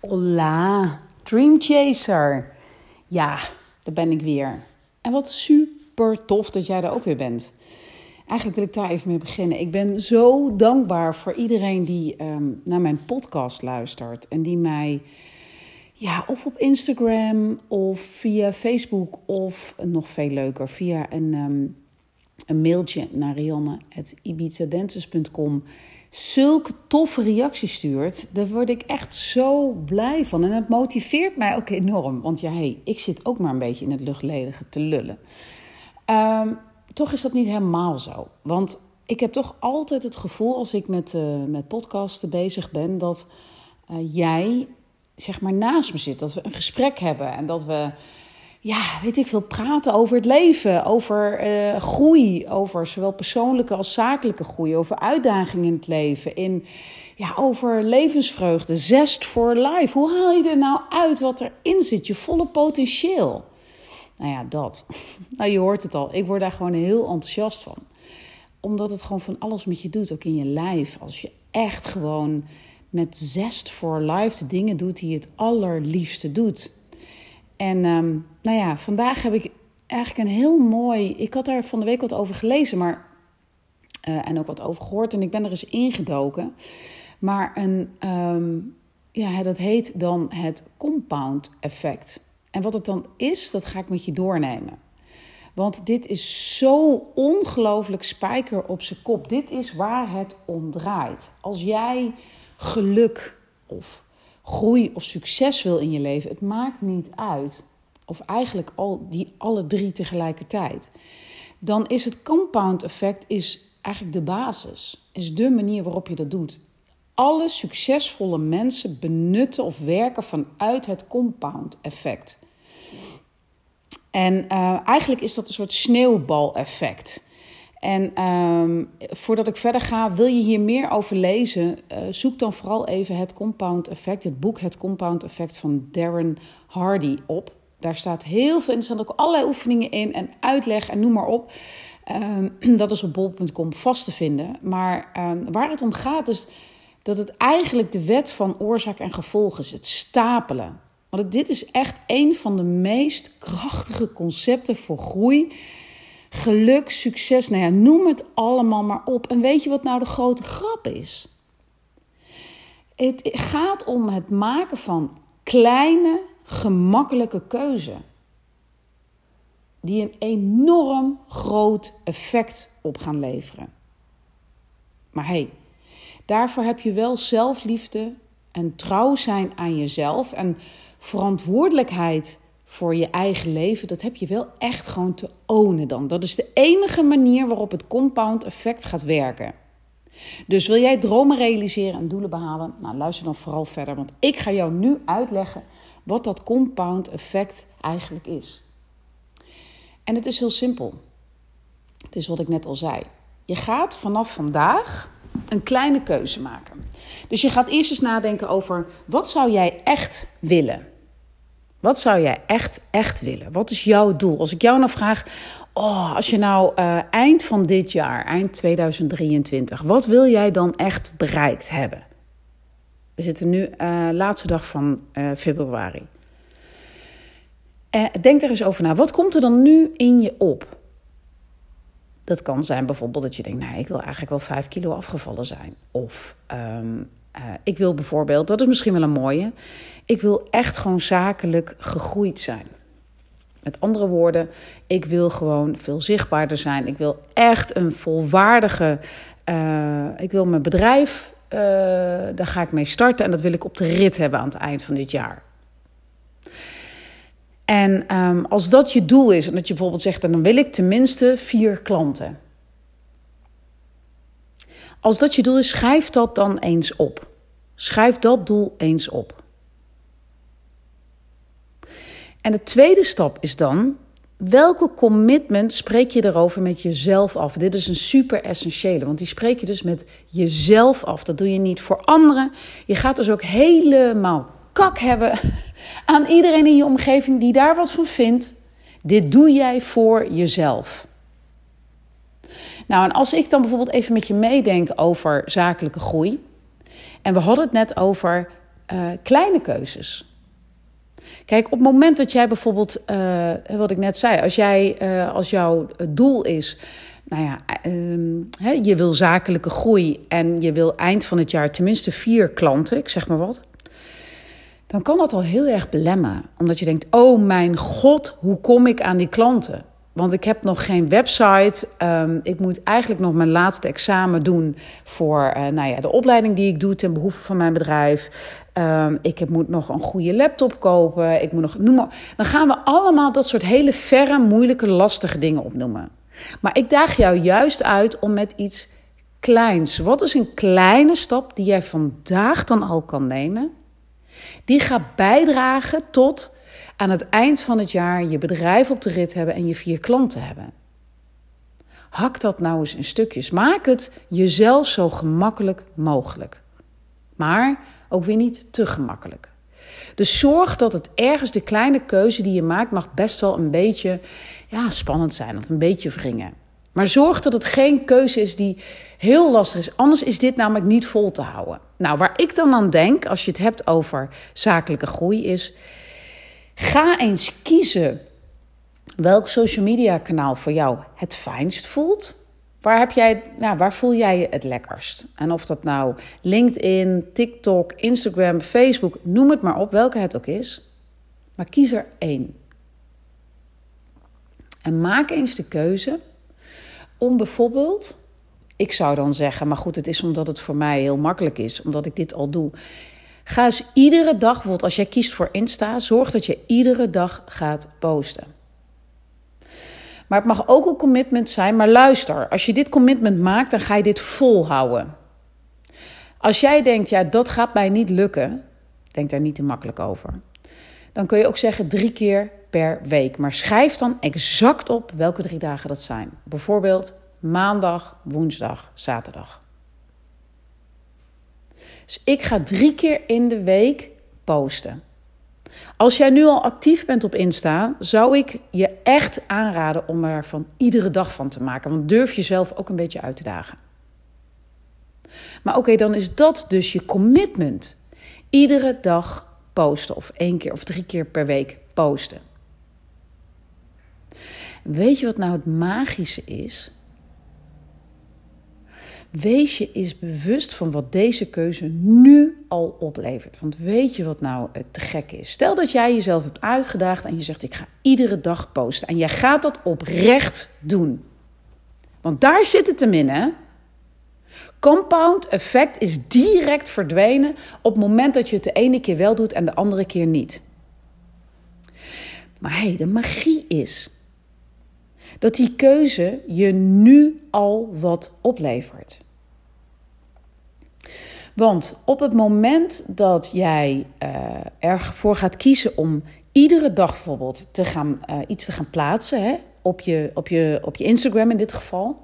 Hola, Dream Chaser. Ja, daar ben ik weer. En wat super tof dat jij er ook weer bent. Eigenlijk wil ik daar even mee beginnen. Ik ben zo dankbaar voor iedereen die ehm, naar mijn podcast luistert en die mij, ja, of op Instagram of via Facebook of nog veel leuker, via een, um, een mailtje naar rianne.ibizadances.com zulke toffe reacties stuurt, daar word ik echt zo blij van. En het motiveert mij ook enorm. Want ja, hey, ik zit ook maar een beetje in het luchtledige te lullen. Um, toch is dat niet helemaal zo. Want ik heb toch altijd het gevoel als ik met, uh, met podcasten bezig ben, dat uh, jij zeg maar naast me zit. Dat we een gesprek hebben en dat we ja, weet ik veel, praten over het leven, over uh, groei, over zowel persoonlijke als zakelijke groei, over uitdagingen in het leven, in, ja, over levensvreugde, zest voor life. Hoe haal je er nou uit wat erin zit, je volle potentieel? Nou ja, dat. Nou, je hoort het al, ik word daar gewoon heel enthousiast van. Omdat het gewoon van alles met je doet, ook in je lijf. Als je echt gewoon met zest voor life de dingen doet die je het allerliefste doet. En um, nou ja, vandaag heb ik eigenlijk een heel mooi. Ik had daar van de week wat over gelezen, maar. Uh, en ook wat over gehoord. En ik ben er eens ingedoken. Maar een, um, ja, dat heet dan het compound effect. En wat het dan is, dat ga ik met je doornemen. Want dit is zo ongelooflijk spijker op zijn kop. Dit is waar het om draait. Als jij geluk of groei of succes wil in je leven, het maakt niet uit. Of eigenlijk al die alle drie tegelijkertijd. Dan is het compound effect is eigenlijk de basis. Is de manier waarop je dat doet. Alle succesvolle mensen benutten of werken vanuit het compound effect. En uh, eigenlijk is dat een soort sneeuwbaleffect. En um, voordat ik verder ga, wil je hier meer over lezen? Uh, zoek dan vooral even het Compound Effect, het boek Het Compound Effect van Darren Hardy op. Daar staat heel veel in, er staan ook allerlei oefeningen in en uitleg en noem maar op. Um, dat is op bol.com vast te vinden. Maar um, waar het om gaat is dat het eigenlijk de wet van oorzaak en gevolg is. Het stapelen. Want dit is echt een van de meest krachtige concepten voor groei geluk, succes, nou ja, noem het allemaal maar op. En weet je wat nou de grote grap is? Het gaat om het maken van kleine, gemakkelijke keuze. Die een enorm groot effect op gaan leveren. Maar hé, hey, daarvoor heb je wel zelfliefde en trouw zijn aan jezelf en verantwoordelijkheid voor je eigen leven, dat heb je wel echt gewoon te ownen dan. Dat is de enige manier waarop het compound effect gaat werken. Dus wil jij dromen realiseren en doelen behalen? Nou, luister dan vooral verder, want ik ga jou nu uitleggen wat dat compound effect eigenlijk is. En het is heel simpel. Het is wat ik net al zei. Je gaat vanaf vandaag een kleine keuze maken. Dus je gaat eerst eens nadenken over wat zou jij echt willen? Wat zou jij echt, echt willen? Wat is jouw doel? Als ik jou nou vraag, oh, als je nou uh, eind van dit jaar, eind 2023, wat wil jij dan echt bereikt hebben? We zitten nu uh, laatste dag van uh, februari. denk er eens over na. Wat komt er dan nu in je op? Dat kan zijn bijvoorbeeld dat je denkt, nou, ik wil eigenlijk wel 5 kilo afgevallen zijn. Of um, uh, ik wil bijvoorbeeld, dat is misschien wel een mooie, ik wil echt gewoon zakelijk gegroeid zijn. Met andere woorden, ik wil gewoon veel zichtbaarder zijn. Ik wil echt een volwaardige, uh, ik wil mijn bedrijf, uh, daar ga ik mee starten en dat wil ik op de rit hebben aan het eind van dit jaar. En um, als dat je doel is, en dat je bijvoorbeeld zegt, dan wil ik tenminste vier klanten. Als dat je doel is, schrijf dat dan eens op. Schrijf dat doel eens op. En de tweede stap is dan, welke commitment spreek je erover met jezelf af? Dit is een super essentiële, want die spreek je dus met jezelf af. Dat doe je niet voor anderen. Je gaat dus ook helemaal kak hebben aan iedereen in je omgeving die daar wat van vindt. Dit doe jij voor jezelf. Nou, en als ik dan bijvoorbeeld even met je meedenk over zakelijke groei. En we hadden het net over uh, kleine keuzes. Kijk, op het moment dat jij bijvoorbeeld, uh, wat ik net zei, als, jij, uh, als jouw doel is, nou ja, uh, je wil zakelijke groei en je wil eind van het jaar tenminste vier klanten, ik zeg maar wat, dan kan dat al heel erg belemmen. Omdat je denkt, oh mijn god, hoe kom ik aan die klanten? Want ik heb nog geen website. Um, ik moet eigenlijk nog mijn laatste examen doen voor uh, nou ja, de opleiding die ik doe ten behoeve van mijn bedrijf. Um, ik heb, moet nog een goede laptop kopen. Ik moet nog, noem maar. Dan gaan we allemaal dat soort hele verre, moeilijke, lastige dingen opnoemen. Maar ik daag jou juist uit om met iets kleins. Wat is een kleine stap die jij vandaag dan al kan nemen? Die gaat bijdragen tot aan het eind van het jaar je bedrijf op de rit hebben en je vier klanten hebben. Hak dat nou eens in stukjes. Maak het jezelf zo gemakkelijk mogelijk. Maar ook weer niet te gemakkelijk. Dus zorg dat het ergens de kleine keuze die je maakt mag best wel een beetje ja, spannend zijn of een beetje wringen. Maar zorg dat het geen keuze is die heel lastig is. Anders is dit namelijk niet vol te houden. Nou, waar ik dan aan denk als je het hebt over zakelijke groei is Ga eens kiezen welk social media kanaal voor jou het fijnst voelt. Waar, heb jij, nou, waar voel jij je het lekkerst? En of dat nou LinkedIn, TikTok, Instagram, Facebook, noem het maar op, welke het ook is. Maar kies er één. En maak eens de keuze om bijvoorbeeld, ik zou dan zeggen, maar goed, het is omdat het voor mij heel makkelijk is, omdat ik dit al doe. Ga eens iedere dag, bijvoorbeeld als jij kiest voor Insta, zorg dat je iedere dag gaat posten. Maar het mag ook een commitment zijn. Maar luister, als je dit commitment maakt, dan ga je dit volhouden. Als jij denkt, ja, dat gaat mij niet lukken, denk daar niet te makkelijk over. Dan kun je ook zeggen drie keer per week. Maar schrijf dan exact op welke drie dagen dat zijn. Bijvoorbeeld maandag, woensdag, zaterdag. Dus ik ga drie keer in de week posten. Als jij nu al actief bent op Insta, zou ik je echt aanraden om er van iedere dag van te maken. Want durf jezelf ook een beetje uit te dagen. Maar oké, dan is dat dus je commitment. Iedere dag posten of één keer of drie keer per week posten. Weet je wat nou het magische is? Wees je eens bewust van wat deze keuze nu al oplevert. Want weet je wat nou te gek is? Stel dat jij jezelf hebt uitgedaagd en je zegt: Ik ga iedere dag posten. En jij gaat dat oprecht doen. Want daar zit het hem in, hè? Compound effect is direct verdwenen op het moment dat je het de ene keer wel doet en de andere keer niet. Maar hé, hey, de magie is dat die keuze je nu al wat oplevert. Want op het moment dat jij uh, ervoor gaat kiezen om iedere dag bijvoorbeeld te gaan, uh, iets te gaan plaatsen hè, op, je, op, je, op je Instagram in dit geval.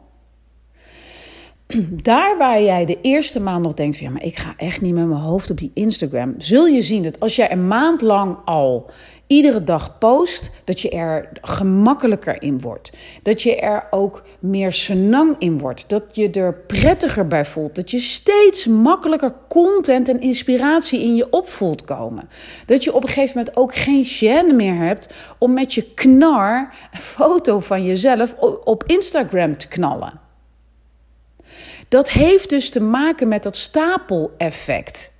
Daar waar jij de eerste maand nog denkt van ja, maar ik ga echt niet met mijn hoofd op die Instagram, zul je zien dat als jij een maand lang al iedere dag post, dat je er gemakkelijker in wordt. Dat je er ook meer senang in wordt. Dat je er prettiger bij voelt. Dat je steeds makkelijker content en inspiratie in je opvoelt komen. Dat je op een gegeven moment ook geen gêne meer hebt om met je knar een foto van jezelf op Instagram te knallen. Dat heeft dus te maken met dat stapeleffect.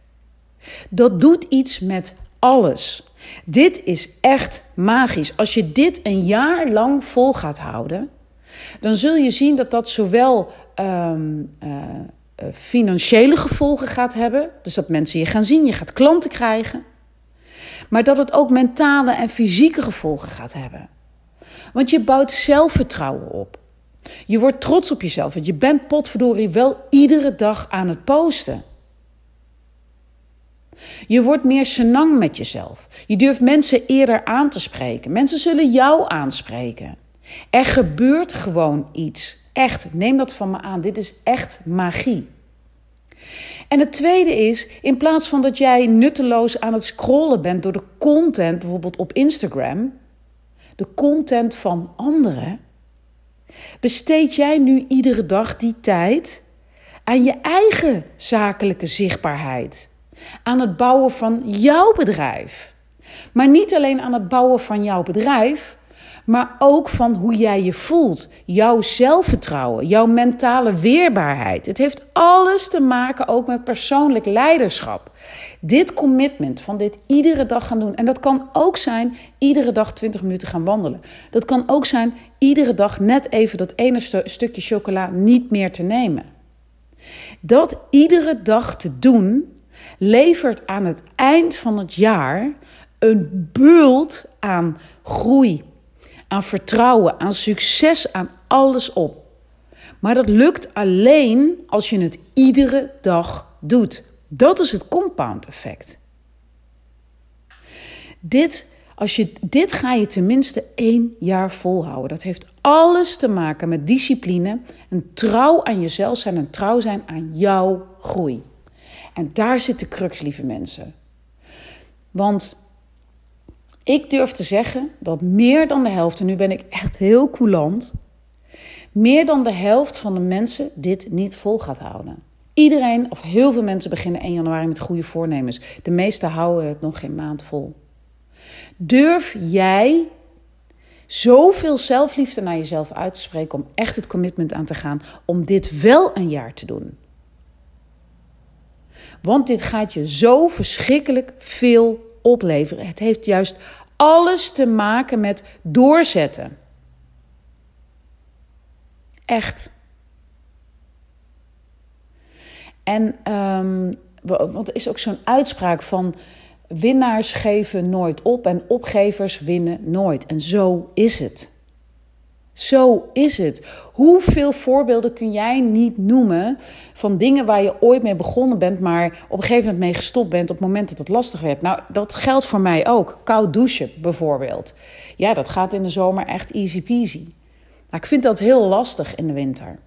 Dat doet iets met alles. Dit is echt magisch. Als je dit een jaar lang vol gaat houden, dan zul je zien dat dat zowel um, uh, financiële gevolgen gaat hebben. Dus dat mensen je gaan zien, je gaat klanten krijgen. Maar dat het ook mentale en fysieke gevolgen gaat hebben. Want je bouwt zelfvertrouwen op. Je wordt trots op jezelf, want je bent potverdorie wel iedere dag aan het posten. Je wordt meer senang met jezelf. Je durft mensen eerder aan te spreken. Mensen zullen jou aanspreken. Er gebeurt gewoon iets. Echt, neem dat van me aan. Dit is echt magie. En het tweede is, in plaats van dat jij nutteloos aan het scrollen bent door de content, bijvoorbeeld op Instagram, de content van anderen, besteed jij nu iedere dag die tijd aan je eigen zakelijke zichtbaarheid. Aan het bouwen van jouw bedrijf. Maar niet alleen aan het bouwen van jouw bedrijf, maar ook van hoe jij je voelt. Jouw zelfvertrouwen, jouw mentale weerbaarheid. Het heeft alles te maken ook met persoonlijk leiderschap. Dit commitment van dit iedere dag gaan doen. En dat kan ook zijn iedere dag 20 minuten gaan wandelen. Dat kan ook zijn iedere dag net even dat ene stukje chocola niet meer te nemen. Dat iedere dag te doen levert aan het eind van het jaar een bult aan groei, aan vertrouwen, aan succes, aan alles op. Maar dat lukt alleen als je het iedere dag doet. Dat is het compound effect. Dit, als je, dit ga je tenminste één jaar volhouden. Dat heeft alles te maken met discipline en trouw aan jezelf zijn en trouw zijn aan jouw groei. En daar zit de crux, lieve mensen. Want ik durf te zeggen dat meer dan de helft, en nu ben ik echt heel coulant, meer dan de helft van de mensen dit niet vol gaat houden. Iedereen, of heel veel mensen, beginnen 1 januari met goede voornemens. De meesten houden het nog geen maand vol. Durf jij zoveel zelfliefde naar jezelf uit te spreken om echt het commitment aan te gaan om dit wel een jaar te doen? Want dit gaat je zo verschrikkelijk veel opleveren. Het heeft juist alles te maken met doorzetten. Echt. En um, want er is ook zo'n uitspraak van winnaars geven nooit op en opgevers winnen nooit. En zo is het. Zo is het. Hoeveel voorbeelden kun jij niet noemen van dingen waar je ooit mee begonnen bent, maar op een gegeven moment mee gestopt bent op het moment dat het lastig werd? Nou, dat geldt voor mij ook. Koud douchen bijvoorbeeld. Ja, dat gaat in de zomer echt easy peasy. Maar ik vind dat heel lastig in de winter.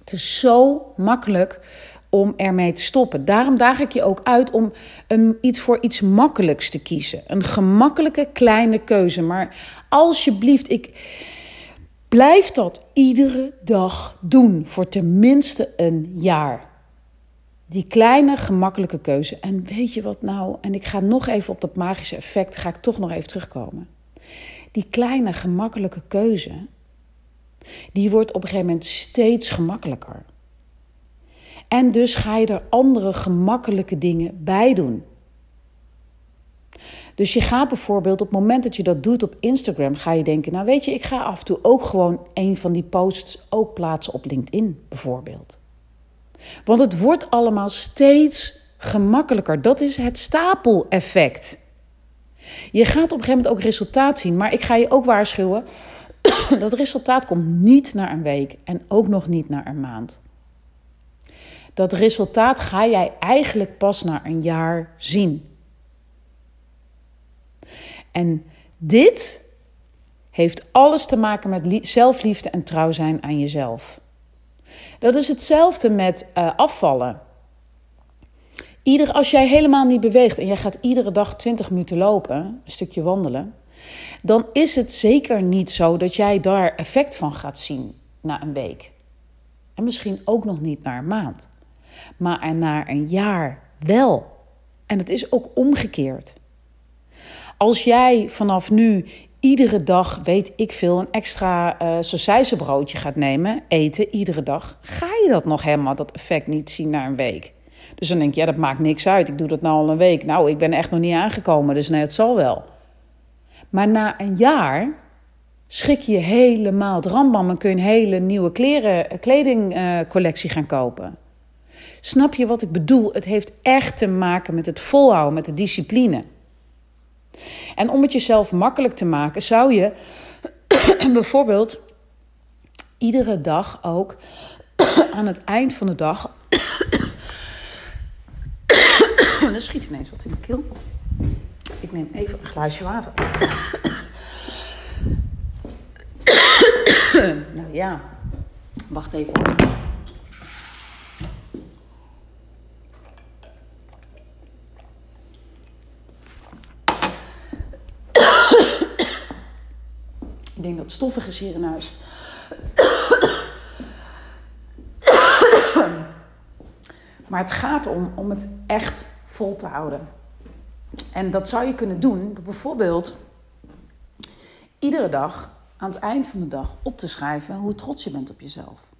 Het is zo makkelijk om ermee te stoppen. Daarom daag ik je ook uit om een, iets voor iets makkelijks te kiezen. Een gemakkelijke kleine keuze. Maar alsjeblieft, ik blijf dat iedere dag doen voor tenminste een jaar. Die kleine gemakkelijke keuze. En weet je wat nou? En ik ga nog even op dat magische effect, ga ik toch nog even terugkomen. Die kleine gemakkelijke keuze, die wordt op een gegeven moment steeds gemakkelijker. En dus ga je er andere gemakkelijke dingen bij doen. Dus je gaat bijvoorbeeld op het moment dat je dat doet op Instagram, ga je denken: Nou, weet je, ik ga af en toe ook gewoon een van die posts ook plaatsen op LinkedIn, bijvoorbeeld. Want het wordt allemaal steeds gemakkelijker. Dat is het stapeleffect. Je gaat op een gegeven moment ook resultaat zien, maar ik ga je ook waarschuwen: dat resultaat komt niet na een week en ook nog niet na een maand. Dat resultaat ga jij eigenlijk pas na een jaar zien. En dit heeft alles te maken met zelfliefde en trouw zijn aan jezelf. Dat is hetzelfde met uh, afvallen. Ieder, als jij helemaal niet beweegt en jij gaat iedere dag 20 minuten lopen, een stukje wandelen, dan is het zeker niet zo dat jij daar effect van gaat zien na een week. En misschien ook nog niet na een maand maar na een jaar wel. En het is ook omgekeerd. Als jij vanaf nu iedere dag, weet ik veel, een extra uh, gaat nemen, eten iedere dag, ga je dat nog helemaal, dat effect niet zien na een week. Dus dan denk je, ja, dat maakt niks uit. Ik doe dat nou al een week. Nou, ik ben echt nog niet aangekomen, dus nee, het zal wel. Maar na een jaar schrik je helemaal het en kun je een hele nieuwe kleren, kledingcollectie gaan kopen. Snap je wat ik bedoel? Het heeft echt te maken met het volhouden, met de discipline. En om het jezelf makkelijk te maken, zou je bijvoorbeeld iedere dag ook aan het eind van de dag. er schiet ineens wat in de keel. Ik neem even een glaasje water. nou ja, wacht even. Ik denk dat het stoffig is hier in huis. Maar het gaat om, om het echt vol te houden. En dat zou je kunnen doen door bijvoorbeeld iedere dag aan het eind van de dag op te schrijven hoe trots je bent op jezelf.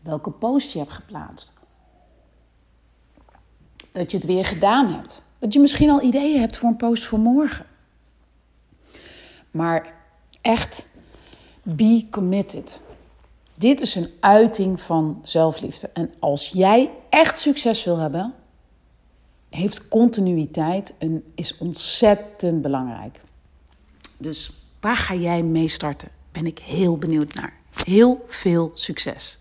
Welke post je hebt geplaatst. Dat je het weer gedaan hebt. Dat je misschien al ideeën hebt voor een post voor morgen. Maar echt, be committed. Dit is een uiting van zelfliefde. En als jij echt succes wil hebben, heeft continuïteit en is ontzettend belangrijk. Dus waar ga jij mee starten? Ben ik heel benieuwd naar. Heel veel succes!